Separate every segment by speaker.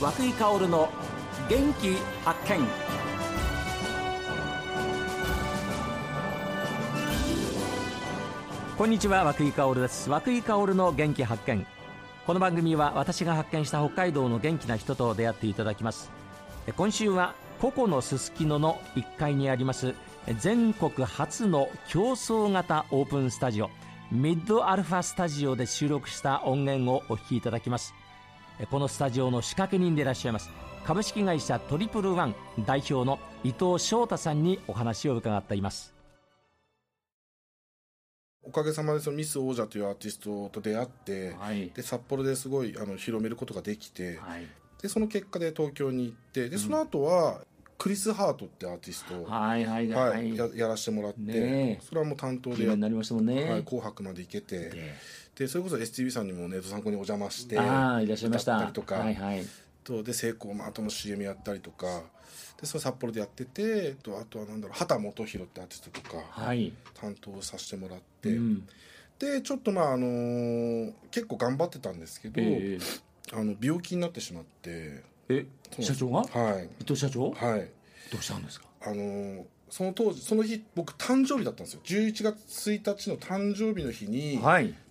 Speaker 1: 和久井薫の元気発見。こんにちは和久井薫です。和久井薫の元気発見。この番組は私が発見した北海道の元気な人と出会っていただきます。今週はココのすすきのの1階にあります全国初の競争型オープンスタジオミッドアルファスタジオで収録した音源をお聴きいただきます。このスタジオの仕掛け人でいらっしゃいます株式会社トリプルワン代表の伊藤翔太さんにお話を伺っています。
Speaker 2: おかげさまでそのミス王者というアーティストと出会って、はい、で札幌ですごいあの広めることができて、はい、でその結果で東京に行ってでその後は、クリス・ハートってアーティストを、はいはい。はい、ややらせてもらって、ね、それはもう担当ではい、紅白まで行けてでそれこそ STV さんにもネット参考にお邪魔して
Speaker 1: ああいらっしゃいました。
Speaker 2: りとか、はいはい、とでセイコーマートの CM やったりとか。でそれ札幌でやっててとあとはなんだろう畑基博ってアーティストとか、はい、担当させてもらって、うん、でちょっとまああのー、結構頑張ってたんですけど、えー、あの病気になってしまって。
Speaker 1: え社長が？
Speaker 2: はい。
Speaker 1: 伊藤社長？
Speaker 2: はい。
Speaker 1: どうしたんですか？
Speaker 2: あのーその当時その日僕誕生日だったんですよ。11月1日の誕生日の日に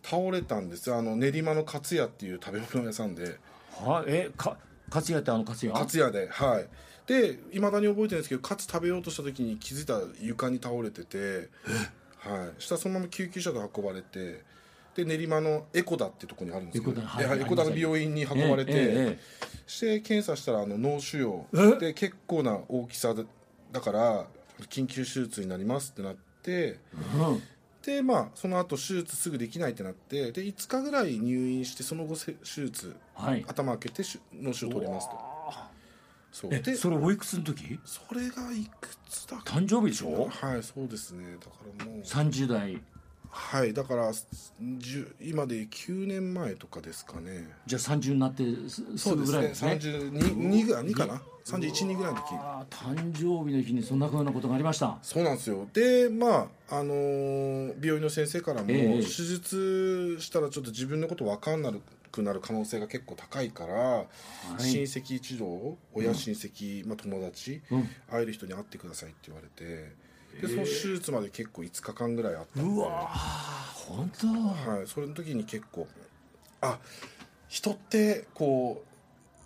Speaker 2: 倒れたんです、はい、あの練馬の勝屋っていう食べ物屋さんで。
Speaker 1: はえか勝屋ってあの勝屋
Speaker 2: 勝屋ではい。でいまだに覚えてるんですけどカツ食べようとした時に気づいたら床に倒れててはい。したらそのまま救急車で運ばれてで練馬のエコダってところにあるんですけどエコダ,、はい、エコダの病院に運ばれて、えええ、して検査したらあの脳腫瘍。で結構な大きさだから緊急手術になりますってなって、うん、でまあその後手術すぐできないってなってで5日ぐらい入院してその後手術、はい、頭開けて脳腫瘍取りますと。
Speaker 1: そう。でそれおいくつの時？
Speaker 2: それがいくつだ
Speaker 1: 誕生日でしょ？
Speaker 2: はいそうですね。だからもう。
Speaker 1: 30代
Speaker 2: はいだから今で9年前とかですかね。
Speaker 1: じゃあ30になってすぐぐらいですね。
Speaker 2: ですね32ぐらい2かな？312ぐらいの時。
Speaker 1: 誕生日の日にそんなふうなことがありました。
Speaker 2: そうなんですよ。でまああのー、病院の先生からも、手術したらちょっと自分のこと分かんなくなる可能性が結構高いから、はい、親戚一同親親戚、うん、まあ、友達、うん、会える人に会ってくださいって言われてでその手術まで結構5日間ぐらいあったんで。うわ
Speaker 1: 本当？
Speaker 2: はい。それの時に結構あ人ってこ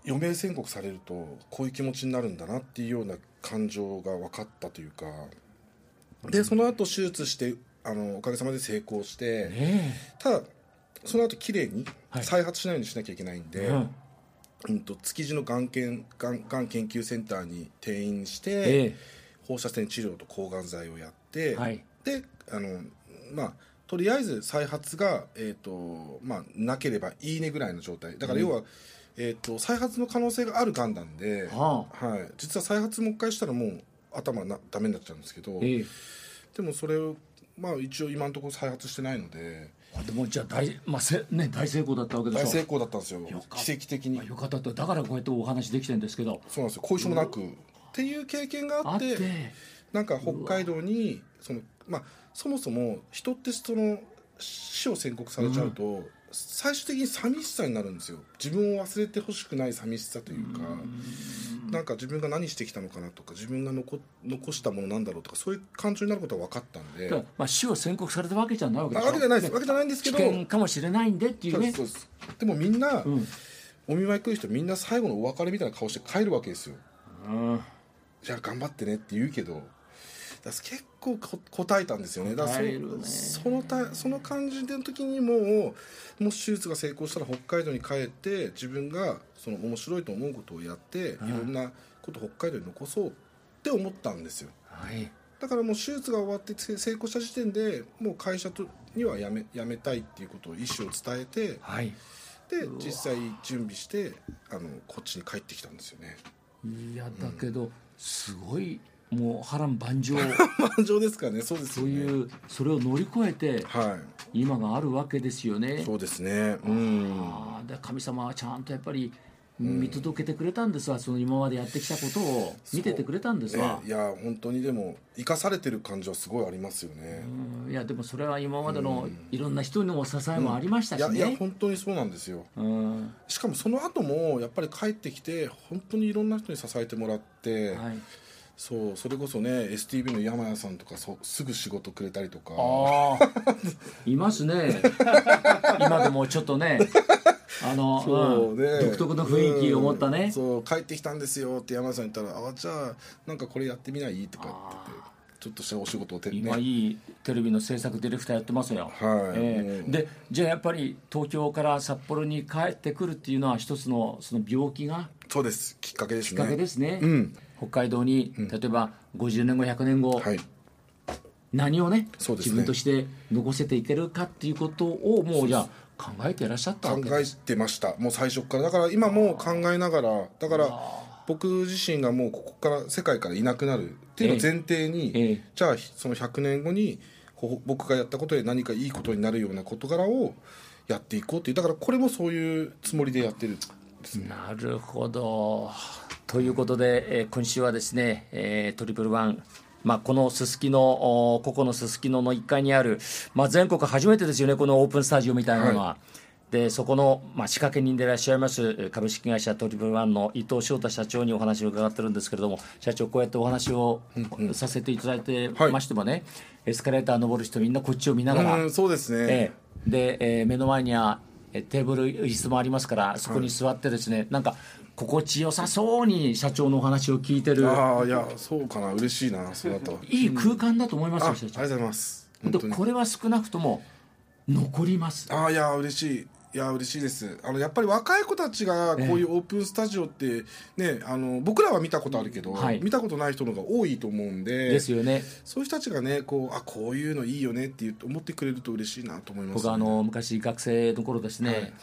Speaker 2: う余命宣告されるとこういう気持ちになるんだなっていうような感情が分かったというか。でその後手術してあのおかげさまで成功して、ね、ただその後綺麗に再発しないようにしなきゃいけないんで、はいうん、と築地のがん研がんがん研究センターに転院して、え放射線治療と抗がん剤をやって、はい、であのまあとりあえず再発が、えーとまあ、なければいいねぐらいの状態。だから要は、うん、えーと、再発の可能性があるがんなんで、はあ、はい、実は再発もう一回したらもう頭なダメになっちゃうんですけど、えー、でもそれを、まあ、一応今のところ再発してないので。
Speaker 1: でもじゃあ大,、まあせね、大成功だったわけでしょ。
Speaker 2: 大成功だったんですよ。奇跡的に、ま
Speaker 1: あ、よかったとだからこうやってお話できてるんですけど。
Speaker 2: そうなんですよ。後遺症もなく、っていう経験があってなんか北海道にその、まあ、そもそも人ってその死を宣告されちゃうと、うん、最終的に寂しさになるんですよ。自分を忘れてほしくない寂しさというか、うん、なんか自分が何してきたのかなとか自分が残残したものなんだろうとかそういう感情になることは分かったんで、
Speaker 1: まあ、死を宣告されたわけじゃないわけで
Speaker 2: わけじゃないです。わけじゃないんですけど
Speaker 1: 危険かもしれないんでっていうね。
Speaker 2: でもみんな、うん、お見舞い来る人みんな最後のお別れみたいな顔して帰るわけですよ、うんじゃあ頑張ってねって言うけど結構答えたんですよね。だからそそのたその感じの時にもうもし手術が成功したら北海道に帰って自分がその面白いと思うことをやって、い。ろんなこと北海道に残そうって思ったんですよ、はい、だからもう手術が終わって成功した時点でもう会社とには辞め辞めたいっていうことを意思を伝えて、はい、で実際準備してあのこっちに帰ってきたんですよね。
Speaker 1: いやだけど、すごいもう波乱万丈。
Speaker 2: 万丈ですかね。そうです、
Speaker 1: ね、そういうそれを乗り越えて、はい、今があるわけですよね。
Speaker 2: そうですね。うん。
Speaker 1: で神様はちゃんとやっぱり見届けてくれたんですわ。その今までやってきたことを見ててくれたんですわ。
Speaker 2: ね、いや本当にでも生かされてる感じはすごいありますよね、
Speaker 1: うん。いやでもそれは今までのいろんな人のお支えもありましたし
Speaker 2: いやいや
Speaker 1: ね、
Speaker 2: 本当にそうなんですよ。
Speaker 1: うん。
Speaker 2: しかもその後もやっぱり帰ってきて本当にいろんな人に支えてもらって、
Speaker 1: はい、
Speaker 2: そうそれこそね STV の山谷さんとかそすぐ仕事くれたりとか。
Speaker 1: ああいますね。今でもちょっとねあの、
Speaker 2: そうね、
Speaker 1: うん独特の雰囲気を持ったね、
Speaker 2: うん。そう帰ってきたんですよって山谷さん言ったら「あじゃあなんかこれやってみない?」とか言ってて。ちょっとしたお仕事をて
Speaker 1: 今いいテレビの制作ディレクターやってますよ、
Speaker 2: はい。うん
Speaker 1: ええ。でじゃあやっぱり東京から札幌に帰ってくるっていうのは一つのその病気が？
Speaker 2: そうです。きっかけですね。
Speaker 1: きっかけですね、
Speaker 2: うん。
Speaker 1: 北海道に例えば50年後100年後、
Speaker 2: はい
Speaker 1: 何をね
Speaker 2: ね。
Speaker 1: 自分として残せていけるかっていうことをもうじゃあ考えていらっしゃったわ
Speaker 2: 考えてました。もう最初から。だから今も考えながらだから僕自身がもうここから世界からいなくなるっていうのを前提に、
Speaker 1: ええ。
Speaker 2: じゃあその100年後に僕がやったことで何かいいことになるような事柄をやっていこうっていうだからこれもそういうつもりでやってるんですね。
Speaker 1: なるほど。ということで、えー今週はですね、えートリプルワンまあ、このすすきの、おここのすすきのの1階にある、まあ、全国初めてですよね、このオープンスタジオみたいなのは。でそこの、まあ、仕掛け人でいらっしゃいます株式会社トリプルワンの伊藤翔太社長にお話を伺ってるんですけれども社長こうやってお話をさせていただいてましてもね、エスカレーター登る人みんなこっちを見ながら、
Speaker 2: うんそうですね、
Speaker 1: ええ。で、えー目の前にはえーテーブル椅子もありますからそこに座ってですね、なんか心地よさそうに社長のお話を聞いてる。
Speaker 2: ああいやそうかな嬉しいなそうだと
Speaker 1: いい空間だと思います
Speaker 2: ああ
Speaker 1: よ社長
Speaker 2: りがとうございます。
Speaker 1: これは少なくとも残ります。
Speaker 2: ああいや嬉しいいや嬉しいです。あのやっぱり若い子たちがこういうオープンスタジオってねあの僕らは見たことあるけど、
Speaker 1: はい。
Speaker 2: 見たことない人の方が多いと思うんで
Speaker 1: ですよね。
Speaker 2: そういう人たちがねこうあこういうのいいよねって思ってくれると嬉しいなと思います、
Speaker 1: 僕はあの昔学生の頃ですね、
Speaker 2: はい。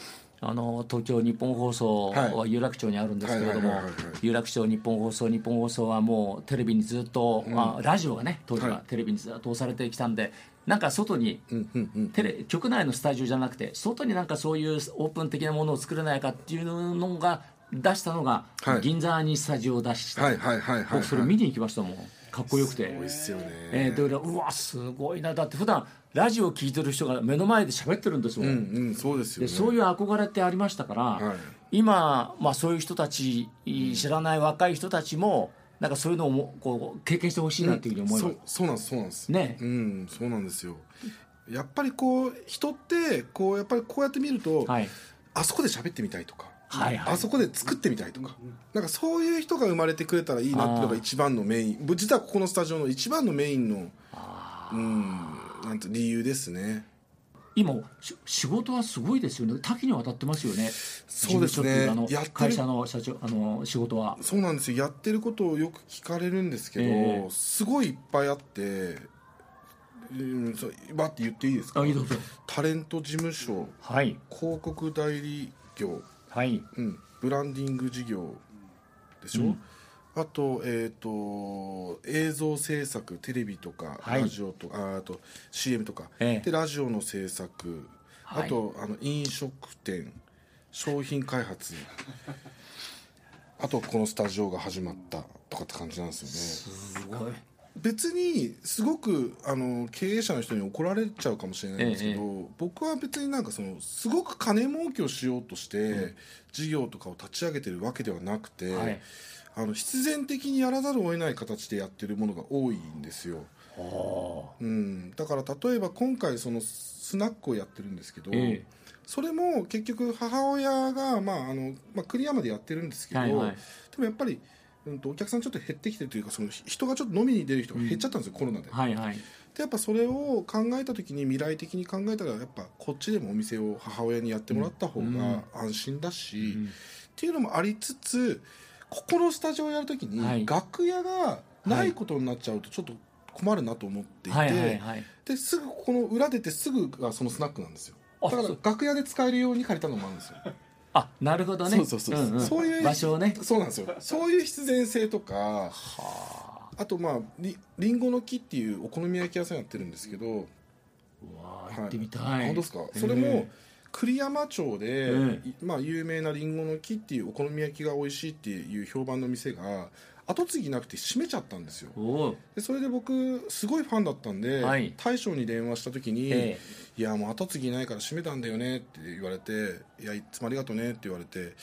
Speaker 1: あの東京日本放送は
Speaker 2: は
Speaker 1: 有楽町にあるんですけれども有楽町日本放送日本放送はもうテレビにずっと、まあ、ラジオがね当時
Speaker 2: は
Speaker 1: はい。テレビにずっと通されてきたんでなんか外にテレ局内のスタジオじゃなくて外になんかそういうオープン的なものを作れないかっていうのが出したのが、
Speaker 2: はい。
Speaker 1: 銀座にスタジオを出した、
Speaker 2: はいはいはいはい
Speaker 1: 僕それ見に行きましたもん。かっこよくて。
Speaker 2: 多いっすよね、
Speaker 1: えー、でうわすごいな。だって普段ラジオ聞いてる人が目の前で喋ってるんですもん、
Speaker 2: うんうんそうですよね。
Speaker 1: でそういう憧れってありましたから、
Speaker 2: はい。
Speaker 1: 今、まあ、そういう人たち知らない若い人たちもなんかそういうのをもこう経験してほしいなっていうふうに思います、
Speaker 2: そうそうなんですそうなんです。
Speaker 1: ね。
Speaker 2: うんそうなんですよ。やっぱりこう人ってこうやっぱりこうやって見ると、
Speaker 1: はい。
Speaker 2: あそこで喋ってみたいとか、
Speaker 1: はいはい。
Speaker 2: あそこで作ってみたいとか、なんかそういう人が生まれてくれたらいいなっていうのが一番のメイン。ぶ実はここのスタジオの一番のメインのうんなんて理由ですね
Speaker 1: 今し仕事はすごいですよね。多岐にわたってますよね。
Speaker 2: そうですね。
Speaker 1: あの会社の社長あの仕事は。
Speaker 2: そうなんですよ。やってることをよく聞かれるんですけど、
Speaker 1: ええ。
Speaker 2: すごいいっぱいあって、うん、そうバッて言っていいですか？タレント事務所
Speaker 1: はい。
Speaker 2: 広告代理業、
Speaker 1: はい。
Speaker 2: うん、ブランディング事業でしょ、
Speaker 1: うん
Speaker 2: あと,、えー、と映像制作テレビとか、
Speaker 1: はい。
Speaker 2: ラジオとかああと CM とか、
Speaker 1: ええ。
Speaker 2: でラジオの制作、
Speaker 1: はい。
Speaker 2: あとあの飲食店商品開発。あとこのスタジオが始まったとかって感じなんですよね。
Speaker 1: すごい。
Speaker 2: 別にすごくあの経営者の人に怒られちゃうかもしれないんですけど、
Speaker 1: え
Speaker 2: 僕は別になんかそのすごく金儲けをしようとして、事業とかを立ち上げてるわけではなくて、
Speaker 1: はい
Speaker 2: あの必然的にやらざるを得ない形でやってるものが多いんですよ、うん、だから例えば今回そのスナックをやってるんですけど、
Speaker 1: え
Speaker 2: それも結局母親が、まああのまあ、栗山でやってるんですけど、
Speaker 1: はいはい。
Speaker 2: でもやっぱり、うん、とお客さんちょっと減ってきてるというかその人がちょっと飲みに出る人が減っちゃったんですよ、コロナで。
Speaker 1: はいはい。
Speaker 2: でやっぱそれを考えた時に未来的に考えたらやっぱこっちでもお店を母親にやってもらった方が安心だし、っていうのもありつつここのスタジオをやる時に、
Speaker 1: はい。
Speaker 2: 楽屋がないことになっちゃうとちょっと困るなと思っていて、ですぐここの裏出てすぐがそのスナックなんですよだから楽屋で使えるように借りたのもあるんですよ。
Speaker 1: あなるほどね。
Speaker 2: そうそうそう、
Speaker 1: んん。
Speaker 2: そういう
Speaker 1: 場所をね。
Speaker 2: そうなんですよ。そういう必然性とかあ。とまありりんごの木っていうお好み焼き屋さんやってるんですけど、
Speaker 1: うわ
Speaker 2: はい。
Speaker 1: 行ってみたい、
Speaker 2: あ本当ですか？
Speaker 1: ええ
Speaker 2: それも栗山町で、まあ、有名なりんごの木っていうお好み焼きが美味しいっていう評判の店が後継ぎなくて閉めちゃったんですよ。でそれで僕すごいファンだったんで、
Speaker 1: はい。
Speaker 2: 大将に電話した時に「
Speaker 1: え
Speaker 2: いやもう後継ぎないから閉めたんだよね」って言われて「いやいつもありがとうね」って言われて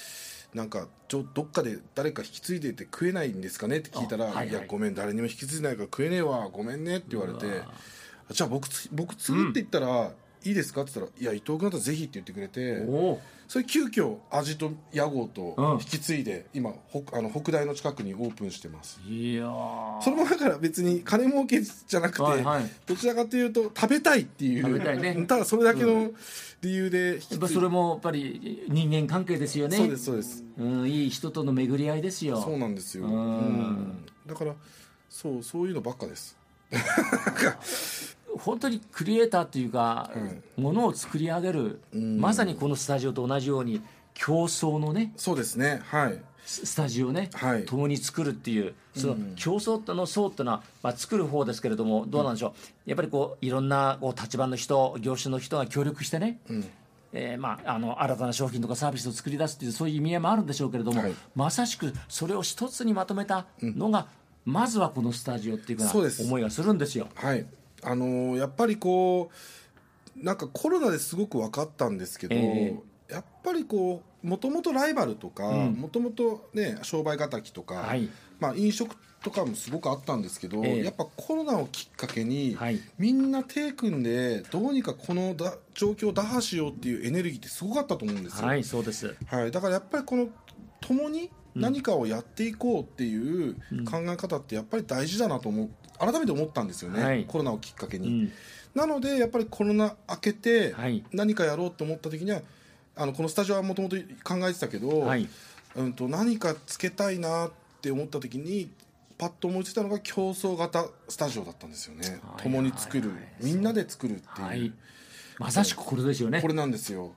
Speaker 2: なんかちょどっかで誰か引き継いでて食えないんですかねって聞いたら「
Speaker 1: あはいはい。
Speaker 2: いやごめん誰にも引き継いでないから食えねえわごめんね」って言われて「じゃあ僕つ僕継ぐって言ったら、いいですか?」って言ったら「いや伊藤君だったらぜひ」って言ってくれてそれ急遽味と屋号と
Speaker 1: うん。
Speaker 2: 引き継いで、今ほあの北大の近くにオープンしてます。
Speaker 1: いやー。
Speaker 2: それもだから別に金儲けじゃなくて、
Speaker 1: はいはい。
Speaker 2: どちらかというと食べたいっていう。
Speaker 1: 食べたいね。
Speaker 2: ただそれだけの理由で引き継い
Speaker 1: やっぱそれもやっぱり人間関係ですよね。
Speaker 2: そうですそうです。
Speaker 1: うん、いい人との巡り合いですよ。
Speaker 2: そうなんですよ、
Speaker 1: うん。
Speaker 2: うん。だからそうそういうのばっかです
Speaker 1: 本当にクリエイターというか、
Speaker 2: はい
Speaker 1: ものを作り上げる、
Speaker 2: ん。
Speaker 1: まさにこのスタジオと同じように競争のね
Speaker 2: そうですね。はい。
Speaker 1: ススタジオね、
Speaker 2: はい。
Speaker 1: 共に作るっていうその競争の層っていうのは、まあ、作る方ですけれどもどうなんでしょう、やっぱりこういろんなこう立場の人業種の人が協力してね、えーまあ、あの新たな商品とかサービスを作り出すっていうそういう意味合いもあるんでしょうけれども、
Speaker 2: はい。
Speaker 1: まさしくそれを一つにまとめたのが、まずはこのスタジオっていうような思いがするんですよ。
Speaker 2: はいあのーやっぱりこうなんかコロナですごく分かったんですけど、
Speaker 1: え
Speaker 2: やっぱりこうもともとライバルとか
Speaker 1: うん。
Speaker 2: もともとね商売敵とか、
Speaker 1: はい。
Speaker 2: まあ、飲食とかもすごくあったんですけど、
Speaker 1: ええ。
Speaker 2: やっぱコロナをきっかけに、
Speaker 1: はい。
Speaker 2: みんな手組んでどうにかこのだ状況を打破しようっていうエネルギーってすごかったと思うんですよ、
Speaker 1: はいそうです。
Speaker 2: はい、だからやっぱりこの共に何かをやっていこうっていう考え方ってやっぱり大事だなと思う改めて思ったんですよね、
Speaker 1: はい。
Speaker 2: コロナをきっかけに、
Speaker 1: うん。
Speaker 2: なのでやっぱりコロナ明けて
Speaker 1: はい。
Speaker 2: 何かやろうと思った時にはあのこのスタジオはもともと考えてたけど、
Speaker 1: はい。
Speaker 2: うん、と何かつけたいなって思った時にパッと思いついたのが競争型スタジオだったんですよね、
Speaker 1: はい
Speaker 2: 共に作る、みんなで作るっていう、
Speaker 1: はい。まさしくこれですよね。
Speaker 2: これなんですよ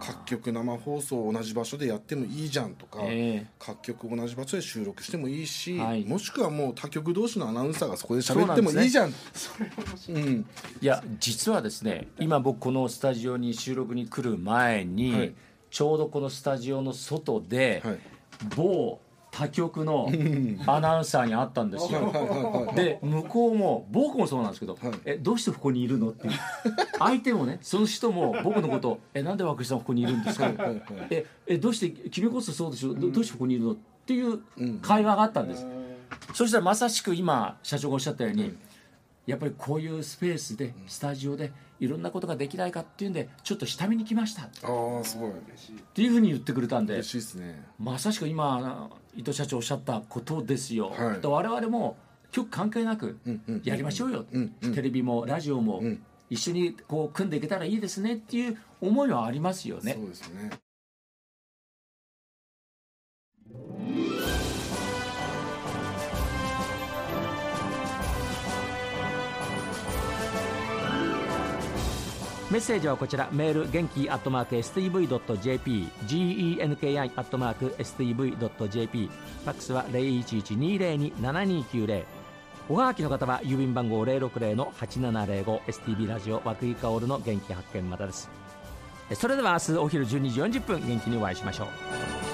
Speaker 2: 各局生放送同じ場所でやってもいいじゃんとか、
Speaker 1: ええ。
Speaker 2: 各局同じ場所で収録してもいいし、
Speaker 1: はい。
Speaker 2: もしくはもう他局同士のアナウンサーがそこで喋ってもいいじゃん。うん。
Speaker 1: いや実はですね今僕このスタジオに収録に来る前に、
Speaker 2: はい。
Speaker 1: ちょうどこのスタジオの外で、
Speaker 2: はい。
Speaker 1: 某他局のアナウンサーに会ったんですよ。で向こうも僕もそうなんですけど、
Speaker 2: はい。
Speaker 1: えどうしてここにいるのっていう。相手もねその人も僕のこと「えなんで涌井さんここにいるんですか?」ええどうして君こそそうでしょ？どどうしてここにいるの?」っていう会話があったんです、そしたらまさしく今社長がおっしゃったように、やっぱりこういうスペースでスタジオでいろんなことができないかっていうんでちょっと下見に来ました。っ
Speaker 2: ああすごい。
Speaker 1: ていうふうに言ってくれたんで
Speaker 2: 嬉しいですね。
Speaker 1: まさしく今伊藤社長おっしゃったことですよ、
Speaker 2: はい。
Speaker 1: で我々も局関係なくやりましょうよ、
Speaker 2: うんうん
Speaker 1: テレビもラジオも
Speaker 2: ん。
Speaker 1: 一緒にこう組んでいけたらいいですねっていう思いはありますよね。
Speaker 2: そうですね
Speaker 1: メッセージはこちら。メール元気アットマーク STV.jp genki アットマーク STV.jp ファックスは0112027290おはがきの方は郵便番号 060-8705STB ラジオ和久井薫の元気発見またです。それでは明日お昼12時40分元気にお会いしましょう。